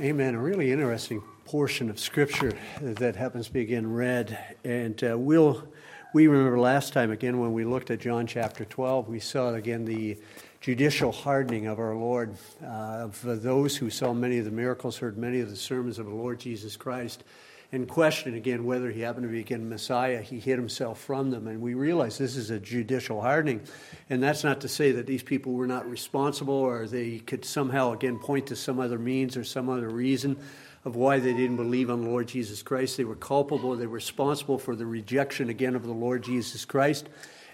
amen. A really interesting portion of Scripture that happens to be again read. And uh, we'll, we remember last time, again, when we looked at John chapter 12, we saw again the judicial hardening of our Lord, uh, of those who saw many of the miracles, heard many of the sermons of the Lord Jesus Christ and question again whether he happened to be again Messiah. He hid himself from them. And we realize this is a judicial hardening. And that's not to say that these people were not responsible or they could somehow again point to some other means or some other reason of why they didn't believe on the Lord Jesus Christ. They were culpable, they were responsible for the rejection again of the Lord Jesus Christ.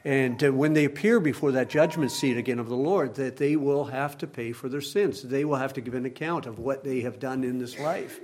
And uh, when they appear before that judgment seat again of the Lord, that they will have to pay for their sins. They will have to give an account of what they have done in this life.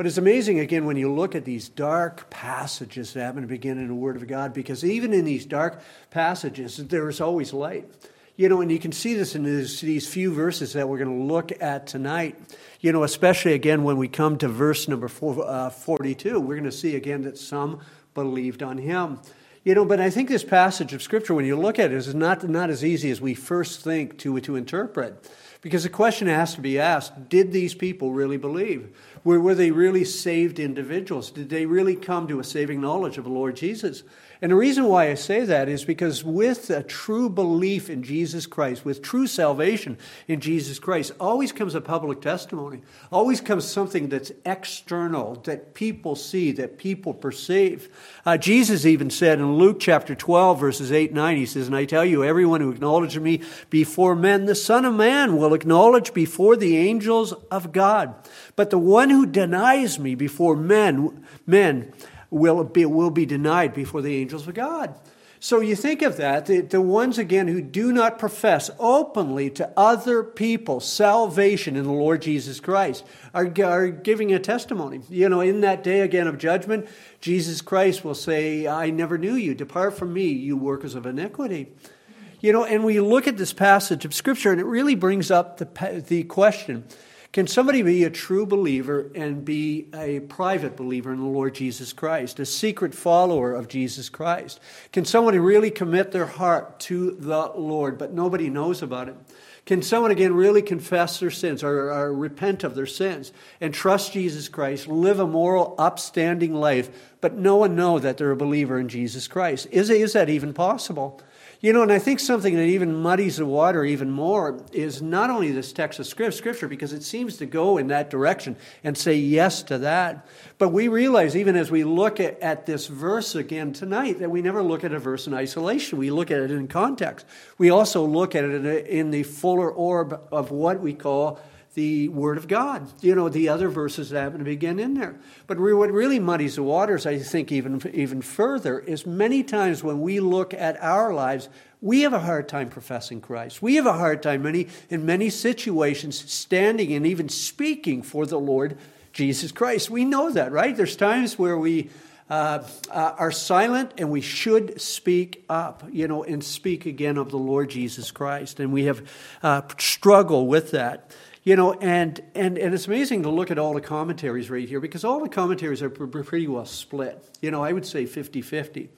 But it's amazing, again, when you look at these dark passages that happen to begin in the Word of God, because even in these dark passages, there is always light. You know, and you can see this in this, these few verses that we're going to look at tonight. You know, especially again when we come to verse number four, uh, 42, we're going to see again that some believed on him. You know, but I think this passage of Scripture, when you look at it, is not, not as easy as we first think to, to interpret. Because the question has to be asked did these people really believe? Were, were they really saved individuals? Did they really come to a saving knowledge of the Lord Jesus? And the reason why I say that is because with a true belief in Jesus Christ, with true salvation in Jesus Christ, always comes a public testimony. Always comes something that's external, that people see, that people perceive. Uh, Jesus even said in Luke chapter 12, verses 8 and 9, he says, And I tell you, everyone who acknowledges me before men, the Son of Man will acknowledge before the angels of God. But the one who denies me before men, men, will be, will be denied before the angels of God. So you think of that, the, the, ones again who do not profess openly to other people salvation in the Lord Jesus Christ are, are giving a testimony. You know, in that day again of judgment, Jesus Christ will say, I never knew you. Depart from me, you workers of iniquity. You know, and we look at this passage of Scripture and it really brings up the, the question can somebody be a true believer and be a private believer in the Lord Jesus Christ, a secret follower of Jesus Christ? Can somebody really commit their heart to the Lord, but nobody knows about it? Can someone again really confess their sins or, or repent of their sins and trust Jesus Christ, live a moral, upstanding life, but no one know that they're a believer in Jesus Christ? Is, is that even possible? You know, and I think something that even muddies the water even more is not only this text of scripture, because it seems to go in that direction and say yes to that, but we realize even as we look at, at this verse again tonight that we never look at a verse in isolation. We look at it in context. We also look at it in, in the fuller orb of what we call the Word of God. You know, the other verses that happen to begin in there. But what really muddies the waters, I think, even, even further, is many times when we look at our lives, we have a hard time professing Christ. We have a hard time many, in many situations standing and even speaking for the Lord Jesus Christ. We know that, right? There's times where we uh, uh, are silent and we should speak up, you know, and speak again of the Lord Jesus Christ. And we have uh, struggled with that. You know, and, and, and it's amazing to look at all the commentaries right here because all the commentaries are pretty well split. You know, I would say 50 50.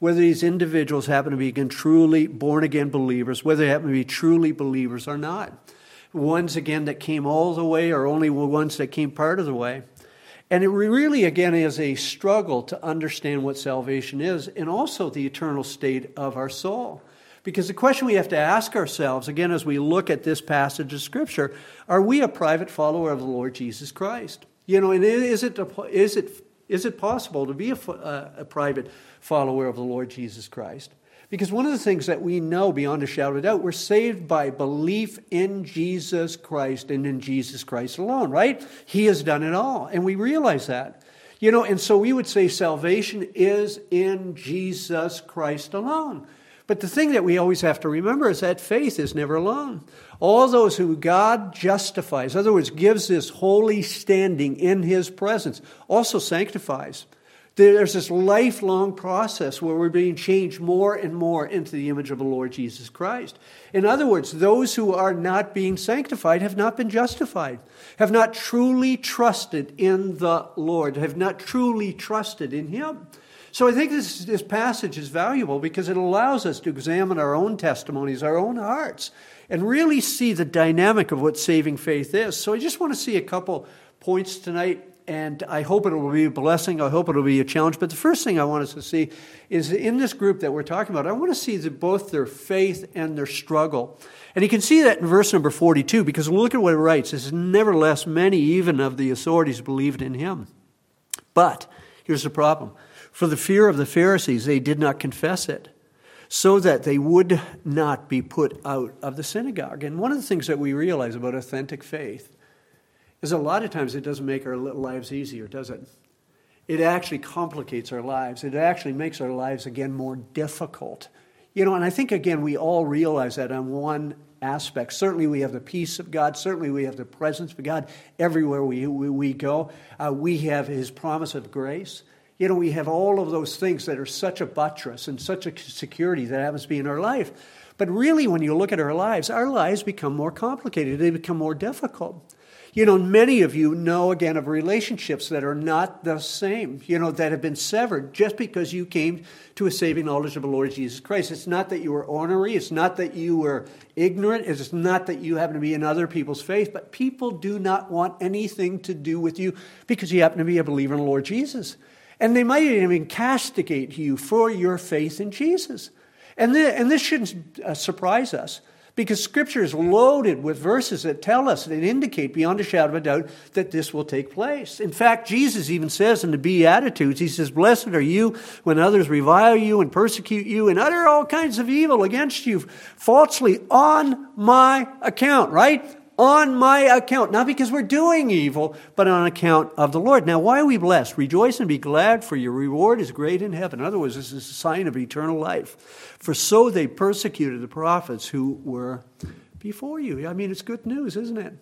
Whether these individuals happen to be again truly born again believers, whether they happen to be truly believers or not. Ones again that came all the way or only ones that came part of the way. And it really, again, is a struggle to understand what salvation is and also the eternal state of our soul. Because the question we have to ask ourselves, again, as we look at this passage of Scripture, are we a private follower of the Lord Jesus Christ? You know, and is it, is it, is it possible to be a, a private follower of the Lord Jesus Christ? Because one of the things that we know beyond a shadow of doubt, we're saved by belief in Jesus Christ and in Jesus Christ alone, right? He has done it all. And we realize that. You know, and so we would say salvation is in Jesus Christ alone. But the thing that we always have to remember is that faith is never alone. All those who God justifies, in other words, gives this holy standing in His presence, also sanctifies. There's this lifelong process where we're being changed more and more into the image of the Lord Jesus Christ. In other words, those who are not being sanctified have not been justified, have not truly trusted in the Lord, have not truly trusted in Him. So I think this, this passage is valuable because it allows us to examine our own testimonies, our own hearts, and really see the dynamic of what saving faith is. So I just want to see a couple points tonight, and I hope it will be a blessing. I hope it will be a challenge. But the first thing I want us to see is in this group that we're talking about, I want to see the, both their faith and their struggle. And you can see that in verse number 42, because look at what it writes. It says, Nevertheless, many even of the authorities believed in him. But here's the problem for the fear of the Pharisees, they did not confess it, so that they would not be put out of the synagogue. And one of the things that we realize about authentic faith is a lot of times it doesn't make our lives easier, does it? It actually complicates our lives. It actually makes our lives, again, more difficult. You know, and I think, again, we all realize that on one aspect. Certainly, we have the peace of God. Certainly, we have the presence of God everywhere we, we, we go. Uh, we have His promise of grace. You know, we have all of those things that are such a buttress and such a security that happens to be in our life. But really, when you look at our lives, our lives become more complicated, they become more difficult. You know, many of you know again of relationships that are not the same, you know, that have been severed just because you came to a saving knowledge of the Lord Jesus Christ. It's not that you were ornery, it's not that you were ignorant, it's not that you happen to be in other people's faith, but people do not want anything to do with you because you happen to be a believer in the Lord Jesus. And they might even castigate you for your faith in Jesus. And, and this shouldn't uh, surprise us. Because Scripture is loaded with verses that tell us, and indicate beyond a shadow of a doubt that this will take place. In fact, Jesus even says in the Beatitudes, He says, Blessed are you when others revile you and persecute you and utter all kinds of evil against you falsely on my account, right? On my account, not because we're doing evil, but on account of the Lord. Now, why are we blessed? Rejoice and be glad, for your reward is great in heaven. In other words, this is a sign of eternal life. For so they persecuted the prophets who were before you. I mean, it's good news, isn't it?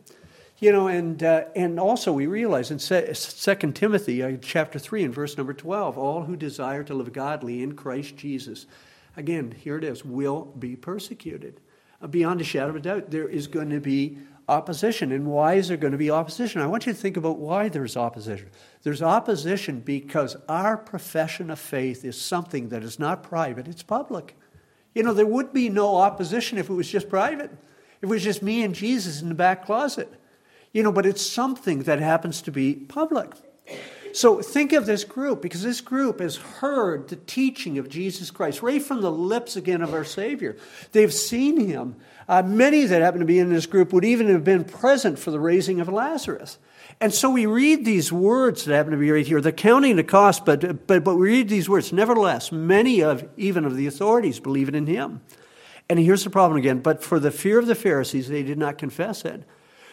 You know, and, uh, and also we realize in 2 Timothy uh, chapter 3 and verse number 12, all who desire to live godly in Christ Jesus, again, here it is, will be persecuted. Uh, beyond a shadow of a doubt, there is going to be opposition. And why is there going to be opposition? I want you to think about why there's opposition. There's opposition because our profession of faith is something that is not private, it's public. You know, there would be no opposition if it was just private, if it was just me and Jesus in the back closet. You know, but it's something that happens to be public. So think of this group, because this group has heard the teaching of Jesus Christ right from the lips again of our Savior. They've seen him. Uh, many that happen to be in this group would even have been present for the raising of Lazarus. And so we read these words that happen to be right here. They're counting the cost, but, but, but we read these words. Nevertheless, many of, even of the authorities, believe in him. And here's the problem again. But for the fear of the Pharisees, they did not confess it,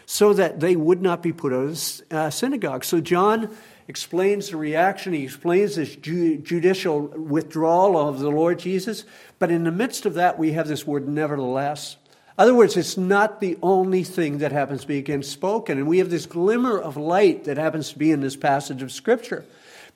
so that they would not be put out of uh, synagogue. So John explains the reaction. He explains this ju- judicial withdrawal of the Lord Jesus. But in the midst of that, we have this word nevertheless other words, it's not the only thing that happens to be again spoken. And we have this glimmer of light that happens to be in this passage of Scripture.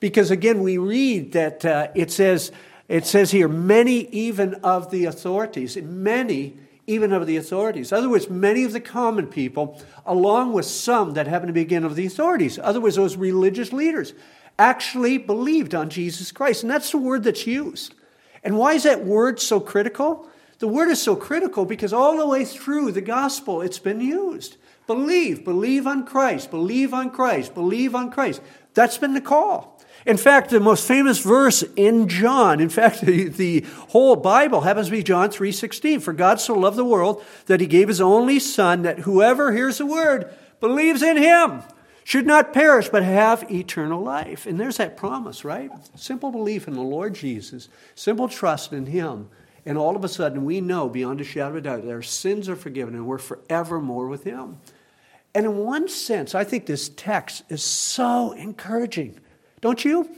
Because again, we read that uh, it says, it says here, many even of the authorities, many even of the authorities. In other words, many of the common people, along with some that happen to be again of the authorities. In other words, those religious leaders actually believed on Jesus Christ. And that's the word that's used. And why is that word so critical? The word is so critical because all the way through the gospel it's been used. Believe, believe on Christ, believe on Christ, believe on Christ. That's been the call. In fact, the most famous verse in John, in fact, the, the whole Bible happens to be John 3.16. For God so loved the world that he gave his only son that whoever hears the word believes in him should not perish but have eternal life. And there's that promise, right? Simple belief in the Lord Jesus, simple trust in him and all of a sudden, we know beyond a shadow of a doubt that our sins are forgiven and we're forevermore with Him. And in one sense, I think this text is so encouraging. Don't you?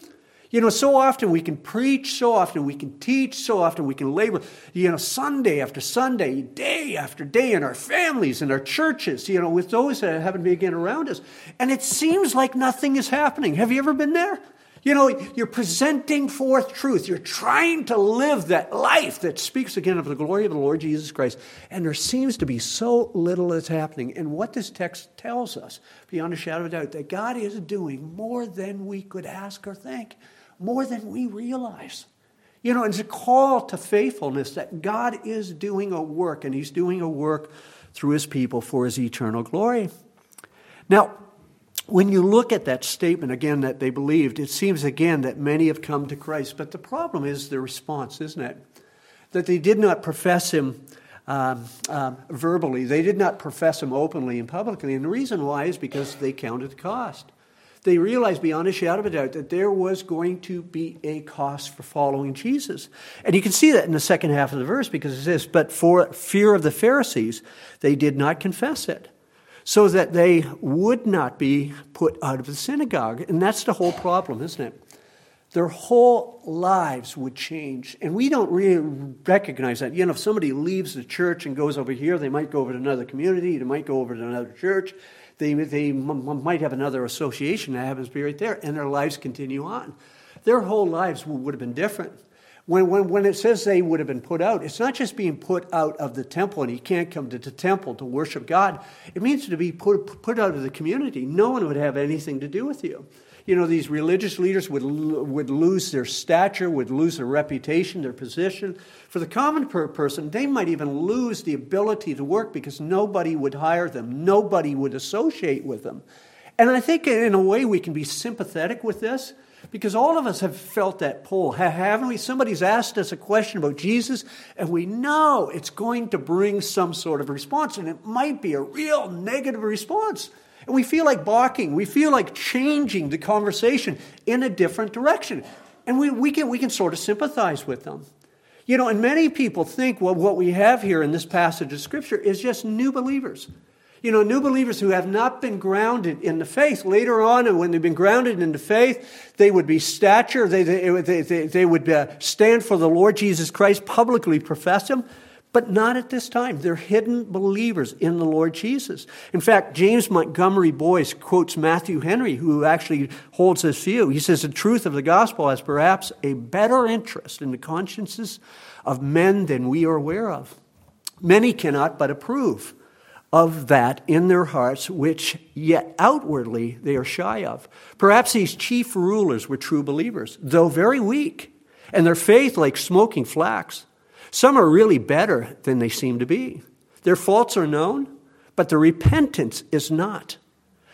You know, so often we can preach, so often we can teach, so often we can labor, you know, Sunday after Sunday, day after day in our families, in our churches, you know, with those that happen to be again around us. And it seems like nothing is happening. Have you ever been there? You know, you're presenting forth truth. You're trying to live that life that speaks again of the glory of the Lord Jesus Christ. And there seems to be so little that's happening. And what this text tells us, beyond a shadow of doubt, that God is doing more than we could ask or think, more than we realize. You know, it's a call to faithfulness that God is doing a work, and He's doing a work through His people for His eternal glory. Now, when you look at that statement again that they believed, it seems again that many have come to Christ. But the problem is the response, isn't it? That they did not profess him um, um, verbally, they did not profess him openly and publicly. And the reason why is because they counted the cost. They realized beyond a shadow of a doubt that there was going to be a cost for following Jesus. And you can see that in the second half of the verse because it says, But for fear of the Pharisees, they did not confess it so that they would not be put out of the synagogue. And that's the whole problem, isn't it? Their whole lives would change. And we don't really recognize that. You know, if somebody leaves the church and goes over here, they might go over to another community, they might go over to another church, they, they m- might have another association that happens to be right there, and their lives continue on. Their whole lives would have been different. When, when, when it says they would have been put out, it's not just being put out of the temple and you can't come to the temple to worship God. It means to be put, put out of the community. No one would have anything to do with you. You know, these religious leaders would, would lose their stature, would lose their reputation, their position. For the common per- person, they might even lose the ability to work because nobody would hire them, nobody would associate with them. And I think in a way we can be sympathetic with this because all of us have felt that pull, haven't we? Somebody's asked us a question about Jesus, and we know it's going to bring some sort of response, and it might be a real negative response. And we feel like balking, we feel like changing the conversation in a different direction. And we, we, can, we can sort of sympathize with them. You know, and many people think, well, what we have here in this passage of Scripture is just new believers. You know, new believers who have not been grounded in the faith. Later on, and when they've been grounded in the faith, they would be stature, they, they, they, they would uh, stand for the Lord Jesus Christ, publicly profess Him, but not at this time. They're hidden believers in the Lord Jesus. In fact, James Montgomery Boice quotes Matthew Henry, who actually holds this view. He says, The truth of the gospel has perhaps a better interest in the consciences of men than we are aware of. Many cannot but approve of that in their hearts, which yet outwardly they are shy of. Perhaps these chief rulers were true believers, though very weak, and their faith like smoking flax. Some are really better than they seem to be. Their faults are known, but their repentance is not.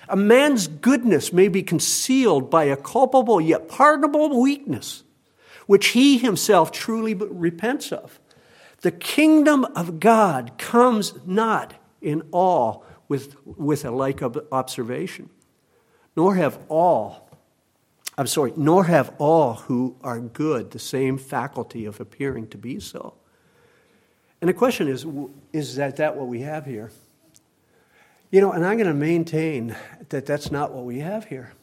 A man's goodness may be concealed by a culpable yet pardonable weakness, which he himself truly repents of. The kingdom of God comes not in awe with, with a like observation. Nor have all, I'm sorry, nor have all who are good the same faculty of appearing to be so. And the question is, is that, that what we have here? You know, and I'm going to maintain that that's not what we have here.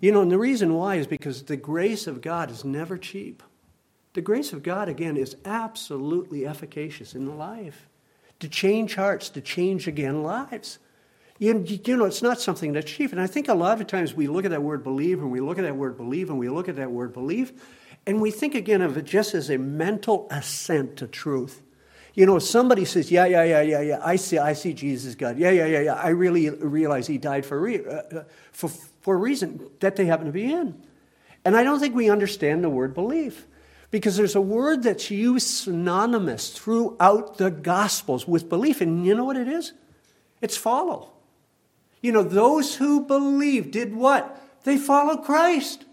You know, and the reason why is because the grace of God is never cheap. The grace of God, again, is absolutely efficacious in life to change hearts, to change again lives. You, you know, it's not something that's cheap. And I think a lot of times we look at that word believe and we look at that word believe and we look at that word believe and we think again of it just as a mental assent to truth. You know, somebody says, yeah, yeah, yeah, yeah, yeah, I see, I see Jesus God. Yeah, yeah, yeah, yeah, I really realize he died for, re- uh, uh for, for a reason that they happen to be in. And I don't think we understand the word believe. Because there's a word that's used synonymous throughout the Gospels with belief. And you know what it is? It's follow. You know, those who believe did what? They followed Christ.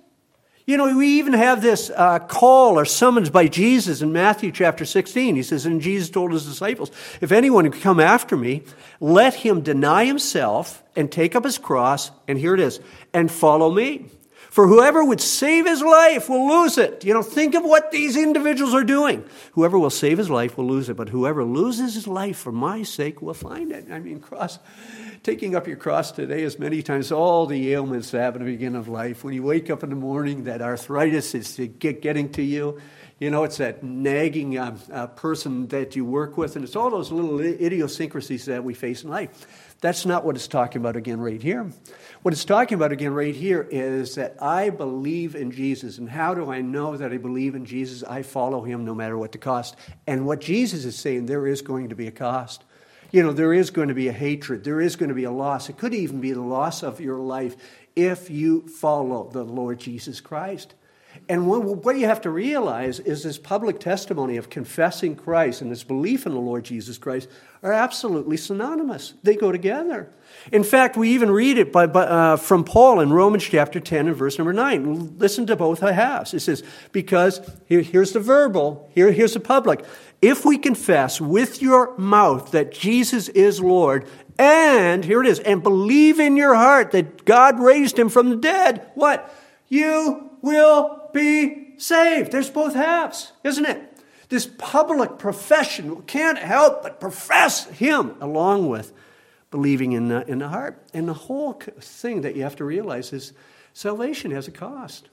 You know, we even have this uh, call or summons by Jesus in Matthew chapter 16. He says, And Jesus told his disciples, If anyone would come after me, let him deny himself and take up his cross, and here it is, and follow me. For whoever would save his life will lose it. You know, think of what these individuals are doing. Whoever will save his life will lose it, but whoever loses his life for my sake will find it. I mean, cross, taking up your cross today is many times all the ailments that happen at the beginning of life. When you wake up in the morning, that arthritis is getting to you. You know, it's that nagging uh, uh, person that you work with, and it's all those little idiosyncrasies that we face in life. That's not what it's talking about again right here. What it's talking about again right here is that I believe in Jesus. And how do I know that I believe in Jesus? I follow him no matter what the cost. And what Jesus is saying, there is going to be a cost. You know, there is going to be a hatred, there is going to be a loss. It could even be the loss of your life if you follow the Lord Jesus Christ. And what you have to realize is this public testimony of confessing Christ and this belief in the Lord Jesus Christ are absolutely synonymous. They go together. In fact, we even read it by, by, uh, from Paul in Romans chapter 10 and verse number 9. Listen to both halves. It says, Because, here, here's the verbal, here, here's the public. If we confess with your mouth that Jesus is Lord, and, here it is, and believe in your heart that God raised him from the dead, what? You will be saved. There's both halves, isn't it? This public profession can't help but profess Him along with believing in the, in the heart. And the whole thing that you have to realize is salvation has a cost.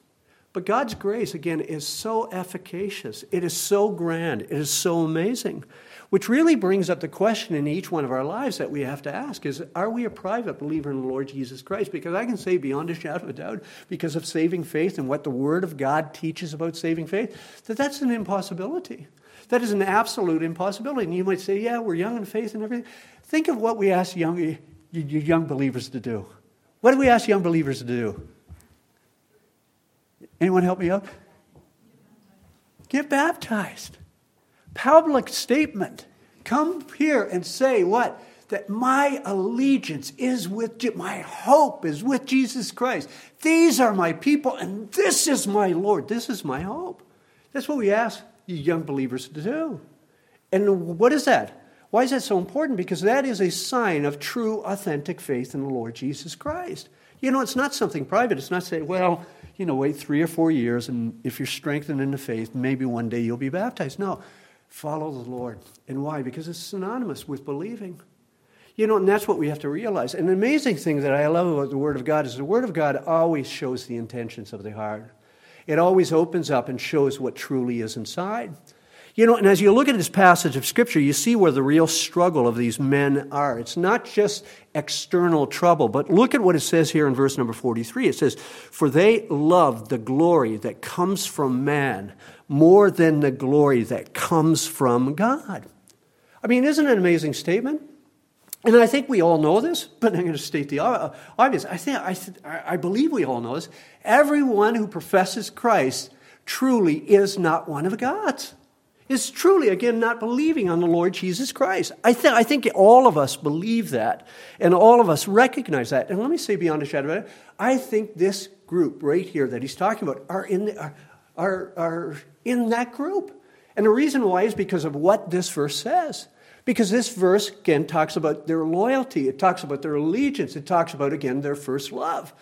But God's grace, again, is so efficacious. It is so grand. It is so amazing. Which really brings up the question in each one of our lives that we have to ask is are we a private believer in the Lord Jesus Christ? Because I can say beyond a shadow of a doubt, because of saving faith and what the Word of God teaches about saving faith, that that's an impossibility. That is an absolute impossibility. And you might say, yeah, we're young in faith and everything. Think of what we ask young, young believers to do. What do we ask young believers to do? Anyone help me out? Get baptized public statement. Come here and say what? That my allegiance is with, my hope is with Jesus Christ. These are my people, and this is my Lord. This is my hope. That's what we ask you young believers to do. And what is that? Why is that so important? Because that is a sign of true, authentic faith in the Lord Jesus Christ. You know, it's not something private. It's not saying, well, you know, wait three or four years, and if you're strengthened in the faith, maybe one day you'll be baptized. No, follow the Lord. And why? Because it's synonymous with believing. You know, and that's what we have to realize. And the amazing thing that I love about the Word of God is the Word of God always shows the intentions of the heart. It always opens up and shows what truly is inside. You know, and as you look at this passage of Scripture, you see where the real struggle of these men are. It's not just external trouble, but look at what it says here in verse number 43. It says, For they love the glory that comes from man more than the glory that comes from God. I mean, isn't it an amazing statement? And I think we all know this, but I'm going to state the obvious. I think I, I believe we all know this. Everyone who professes Christ truly is not one of God's is truly, again, not believing on the Lord Jesus Christ. I, th- I think all of us believe that, and all of us recognize that. And let me say beyond a shadow of doubt, I think this group right here that he's talking about are in, the, are, are, are in that group. And the reason why is because of what this verse says. Because this verse, again, talks about their loyalty, it talks about their allegiance, it talks about, again, their first love.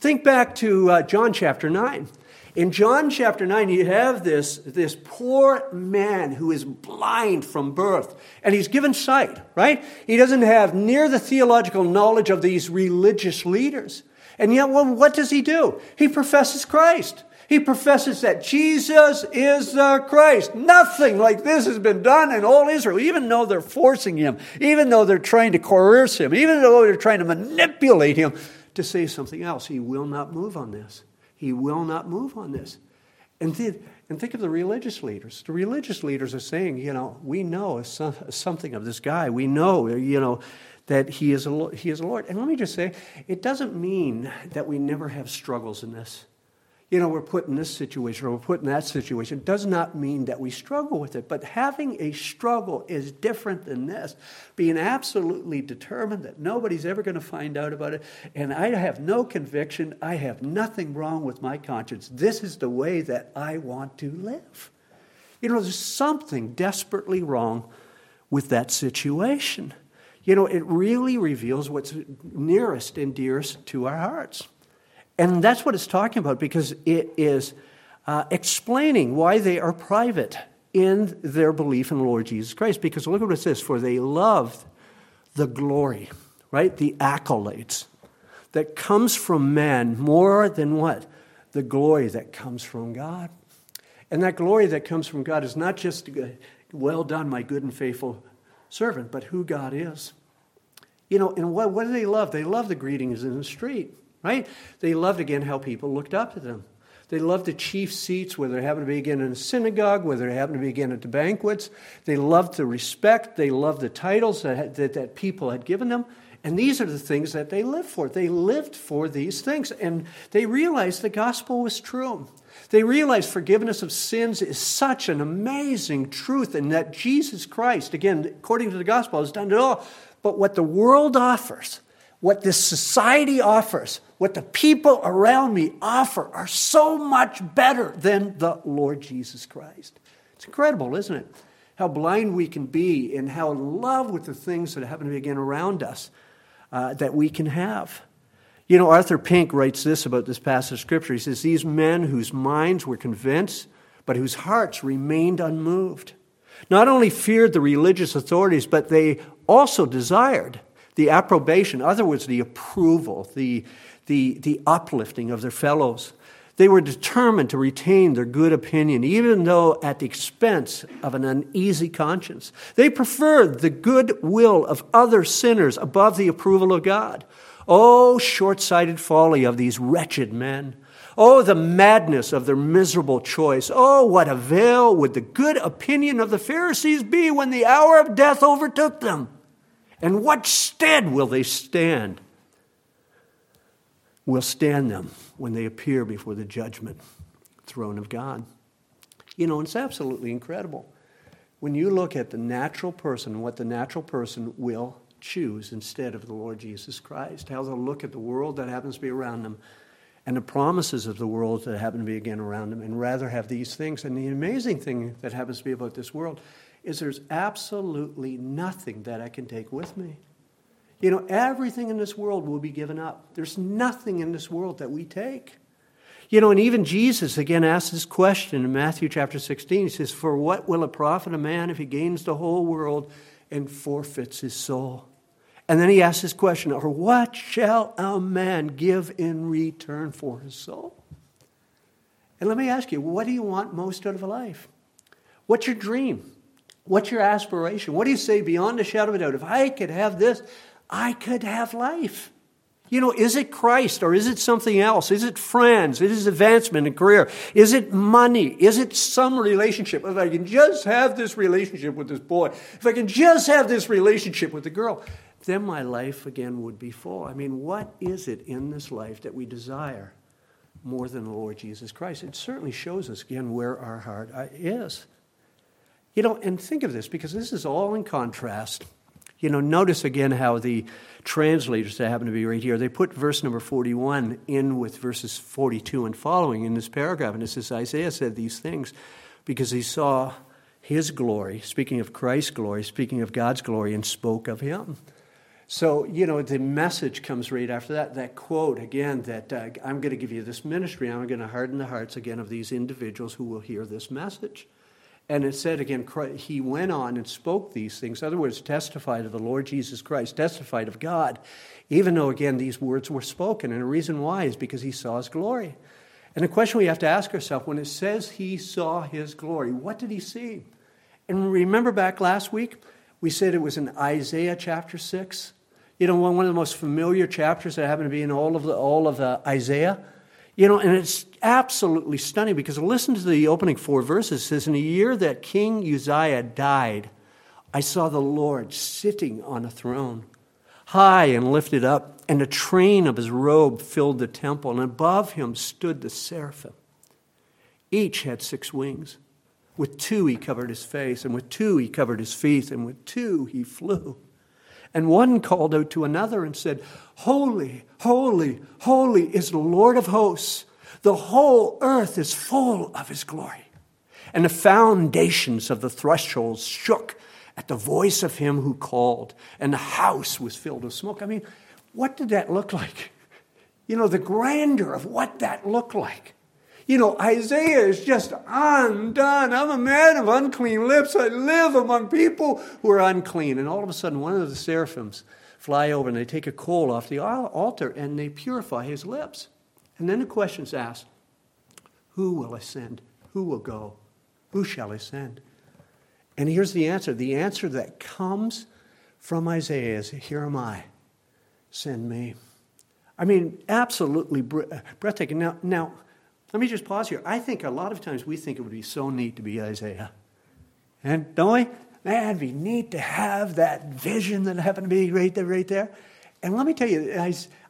Think back to uh, John chapter 9. In John chapter 9, you have this, this poor man who is blind from birth, and he's given sight, right? He doesn't have near the theological knowledge of these religious leaders. And yet, well, what does he do? He professes Christ. He professes that Jesus is the Christ. Nothing like this has been done in all Israel, even though they're forcing him, even though they're trying to coerce him, even though they're trying to manipulate him to say something else. He will not move on this. He will not move on this. And, th- and think of the religious leaders. The religious leaders are saying, you know, we know something of this guy. We know, you know, that he is, a, he is a Lord. And let me just say, it doesn't mean that we never have struggles in this you know, we're put in this situation or we're put in that situation does not mean that we struggle with it. But having a struggle is different than this. Being absolutely determined that nobody's ever going to find out about it, and I have no conviction, I have nothing wrong with my conscience. This is the way that I want to live. You know, there's something desperately wrong with that situation. You know, it really reveals what's nearest and dearest to our hearts. And that's what it's talking about because it is uh, explaining why they are private in their belief in the Lord Jesus Christ. Because look at what it says for they loved the glory, right? The accolades that comes from man more than what? The glory that comes from God. And that glory that comes from God is not just, well done, my good and faithful servant, but who God is. You know, and what, what do they love? They love the greetings in the street right? They loved again how people looked up to them. They loved the chief seats, whether they happened to be again in a synagogue, whether they happened to be again at the banquets. They loved the respect. They loved the titles that, that, that people had given them. And these are the things that they lived for. They lived for these things. And they realized the gospel was true. They realized forgiveness of sins is such an amazing truth, and that Jesus Christ, again, according to the gospel, has done it all. But what the world offers, what this society offers, what the people around me offer are so much better than the Lord Jesus Christ. It's incredible, isn't it? How blind we can be and how in love with the things that happen to be again around us uh, that we can have. You know, Arthur Pink writes this about this passage of Scripture. He says, These men whose minds were convinced, but whose hearts remained unmoved, not only feared the religious authorities, but they also desired the approbation, in other words, the approval, the, the, the uplifting of their fellows. They were determined to retain their good opinion, even though at the expense of an uneasy conscience. They preferred the good will of other sinners above the approval of God. Oh, short sighted folly of these wretched men. Oh, the madness of their miserable choice. Oh, what avail would the good opinion of the Pharisees be when the hour of death overtook them? And what stead will they stand? Will stand them when they appear before the judgment throne of God. You know, it's absolutely incredible. When you look at the natural person, what the natural person will choose instead of the Lord Jesus Christ. How they'll look at the world that happens to be around them and the promises of the world that happen to be again around them and rather have these things. And the amazing thing that happens to be about this world is there's absolutely nothing that I can take with me. You know, everything in this world will be given up. There's nothing in this world that we take. You know, and even Jesus again asks this question in Matthew chapter 16. He says, For what will it profit a man if he gains the whole world and forfeits his soul? And then he asks this question, or what shall a man give in return for his soul? And let me ask you, what do you want most out of life? What's your dream? What's your aspiration? What do you say beyond a shadow of a doubt? If I could have this, I could have life. You know, is it Christ or is it something else? Is it friends? Is it advancement in career? Is it money? Is it some relationship? If I can just have this relationship with this boy, if I can just have this relationship with the girl, then my life again would be full. I mean, what is it in this life that we desire more than the Lord Jesus Christ? It certainly shows us again where our heart is. You know, and think of this because this is all in contrast. You know, notice again how the translators that happen to be right here, they put verse number 41 in with verses 42 and following in this paragraph. And it says, Isaiah said these things because he saw his glory, speaking of Christ's glory, speaking of God's glory, and spoke of him. So, you know, the message comes right after that. That quote, again, that uh, I'm going to give you this ministry, I'm going to harden the hearts again of these individuals who will hear this message. And it said again, he went on and spoke these things. In other words, testified of the Lord Jesus Christ, testified of God, even though, again, these words were spoken. And the reason why is because he saw his glory. And the question we have to ask ourselves when it says he saw his glory, what did he see? And remember back last week, we said it was in Isaiah chapter 6 you know, one, of the most familiar chapters that happen to be in all of, the, all of the Isaiah. You know, and it's absolutely stunning because listen to the opening four verses. It says, In the year that King Uzziah died, I saw the Lord sitting on a throne, high and lifted up, and the train of his robe filled the temple, and above him stood the seraphim. Each had six wings. With two he covered his face, and with two he covered his feet, and with two he flew. And one called out to another and said, Holy, holy, holy is the Lord of hosts. The whole earth is full of his glory. And the foundations of the thresholds shook at the voice of him who called, and the house was filled with smoke. I mean, what did that look like? You know, the grandeur of what that looked like. You know, Isaiah is just undone. I'm a man of unclean lips. I live among people who are unclean. And all of a sudden, one of the seraphims fly over and they take a coal off the altar and they purify his lips. And then the question is asked Who will ascend? Who will go? Who shall ascend? And here's the answer the answer that comes from Isaiah is Here am I, send me. I mean, absolutely breathtaking. Now, now Let me just pause here. I think a lot of times we think it would be so neat to be Isaiah. And don't we? Man, it'd be neat to have that vision that happened to be right there, right there. And let me tell you,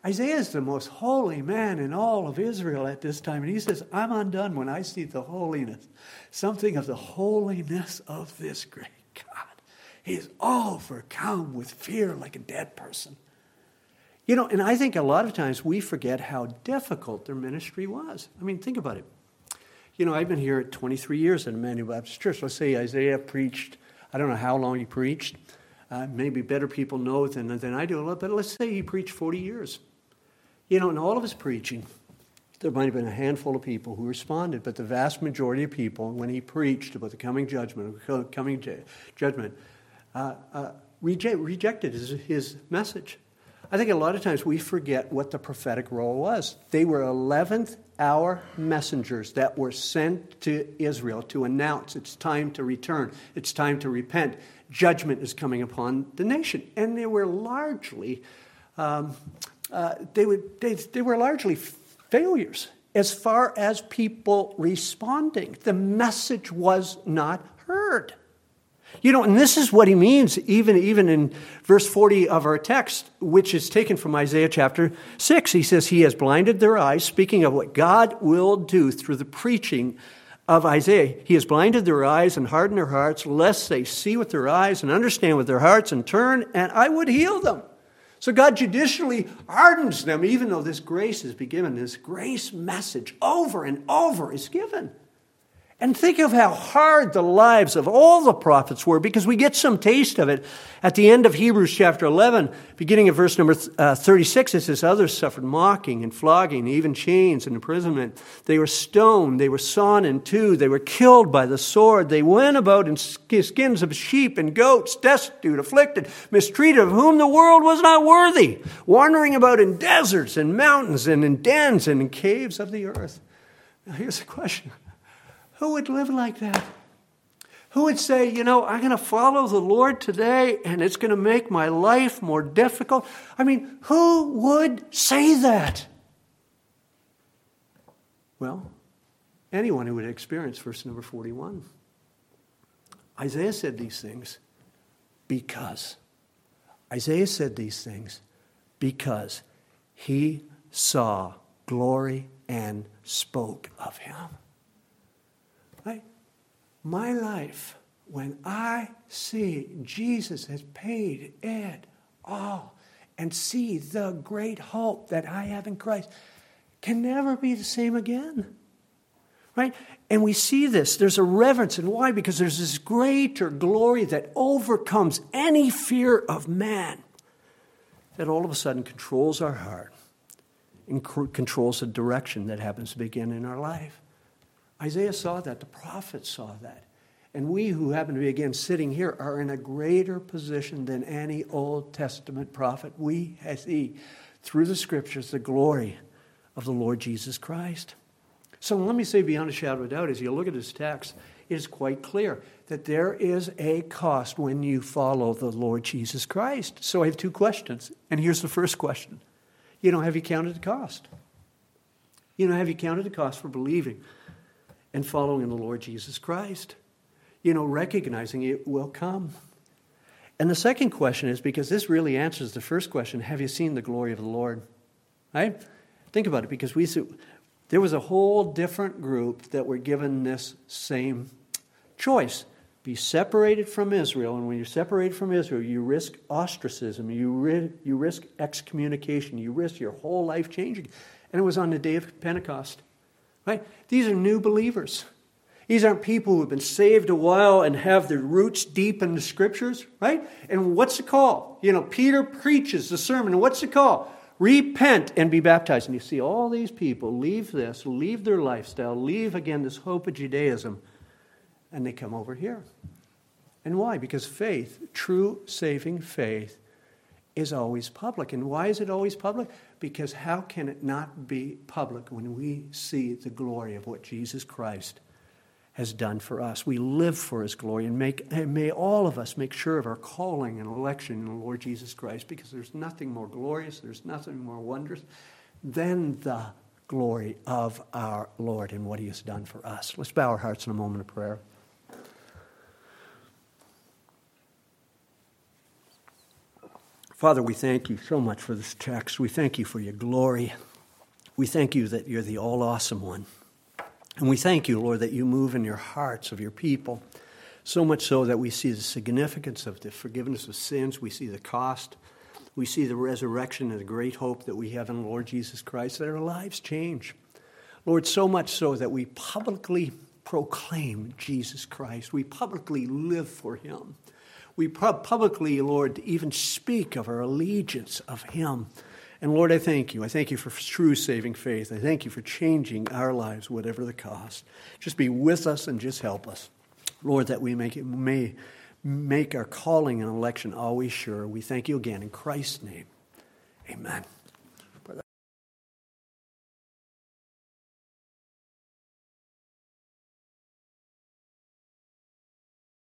Isaiah is the most holy man in all of Israel at this time. And he says, I'm undone when I see the holiness, something of the holiness of this great God. He is overcome with fear like a dead person. You know, and I think a lot of times we forget how difficult their ministry was. I mean, think about it. You know, I've been here 23 years at Emmanuel Baptist Church. Let's say Isaiah preached, I don't know how long he preached. Uh, maybe better people know than, than I do, but let's say he preached 40 years. You know, in all of his preaching, there might have been a handful of people who responded, but the vast majority of people, when he preached about the coming judgment, coming judgment, uh, uh, reject, rejected his, his message. I think a lot of times we forget what the prophetic role was. They were 11th hour messengers that were sent to Israel to announce it's time to return, it's time to repent, judgment is coming upon the nation. And they were largely, um, uh, they, would, they, they were largely failures as far as people responding. The message was not heard. You know, and this is what he means even, even in verse 40 of our text, which is taken from Isaiah chapter 6. He says, He has blinded their eyes, speaking of what God will do through the preaching of Isaiah. He has blinded their eyes and hardened their hearts, lest they see with their eyes and understand with their hearts and turn, and I would heal them. So God judicially hardens them, even though this grace is given. This grace message over and over is given. And think of how hard the lives of all the prophets were, because we get some taste of it at the end of Hebrews chapter 11, beginning of verse number uh, 36. It says, Others suffered mocking and flogging, even chains and imprisonment. They were stoned, they were sawn in two, they were killed by the sword. They went about in skins of sheep and goats, destitute, afflicted, mistreated, of whom the world was not worthy, wandering about in deserts and mountains and in dens and in caves of the earth. Now, here's the question. Who would live like that? Who would say, you know, I'm going to follow the Lord today and it's going to make my life more difficult? I mean, who would say that? Well, anyone who would experience verse number 41. Isaiah said these things because. Isaiah said these things because he saw glory and spoke of him. My life, when I see Jesus has paid it all and see the great hope that I have in Christ, can never be the same again. Right? And we see this. There's a reverence. And why? Because there's this greater glory that overcomes any fear of man that all of a sudden controls our heart and controls the direction that happens to begin in our life. Isaiah saw that, the prophets saw that. And we who happen to be, again, sitting here are in a greater position than any Old Testament prophet. We see through the scriptures the glory of the Lord Jesus Christ. So let me say, beyond a shadow of a doubt, as you look at this text, it is quite clear that there is a cost when you follow the Lord Jesus Christ. So I have two questions. And here's the first question You know, have you counted the cost? You know, have you counted the cost for believing? And following the Lord Jesus Christ. You know, recognizing it will come. And the second question is because this really answers the first question have you seen the glory of the Lord? Right? Think about it because we there was a whole different group that were given this same choice be separated from Israel. And when you're separated from Israel, you risk ostracism, you, ri- you risk excommunication, you risk your whole life changing. And it was on the day of Pentecost. Right? These are new believers. These aren't people who have been saved a while and have their roots deep in the scriptures, right? And what's the call? You know, Peter preaches the sermon, and what's the call? Repent and be baptized. And you see all these people leave this, leave their lifestyle, leave again this hope of Judaism, and they come over here. And why? Because faith, true saving faith, is always public. And why is it always public? Because how can it not be public when we see the glory of what Jesus Christ has done for us? We live for his glory, and, make, and may all of us make sure of our calling and election in the Lord Jesus Christ, because there's nothing more glorious, there's nothing more wondrous than the glory of our Lord and what he has done for us. Let's bow our hearts in a moment of prayer. Father, we thank you so much for this text. We thank you for your glory. We thank you that you're the all awesome one. And we thank you, Lord, that you move in your hearts of your people, so much so that we see the significance of the forgiveness of sins. We see the cost. We see the resurrection and the great hope that we have in Lord Jesus Christ, that our lives change. Lord, so much so that we publicly proclaim Jesus Christ. We publicly live for him we publicly, Lord, even speak of our allegiance of Him. And Lord, I thank you. I thank you for true saving faith. I thank you for changing our lives, whatever the cost. Just be with us and just help us. Lord, that we make it, may make our calling and election always sure. We thank you again in Christ's name. Amen.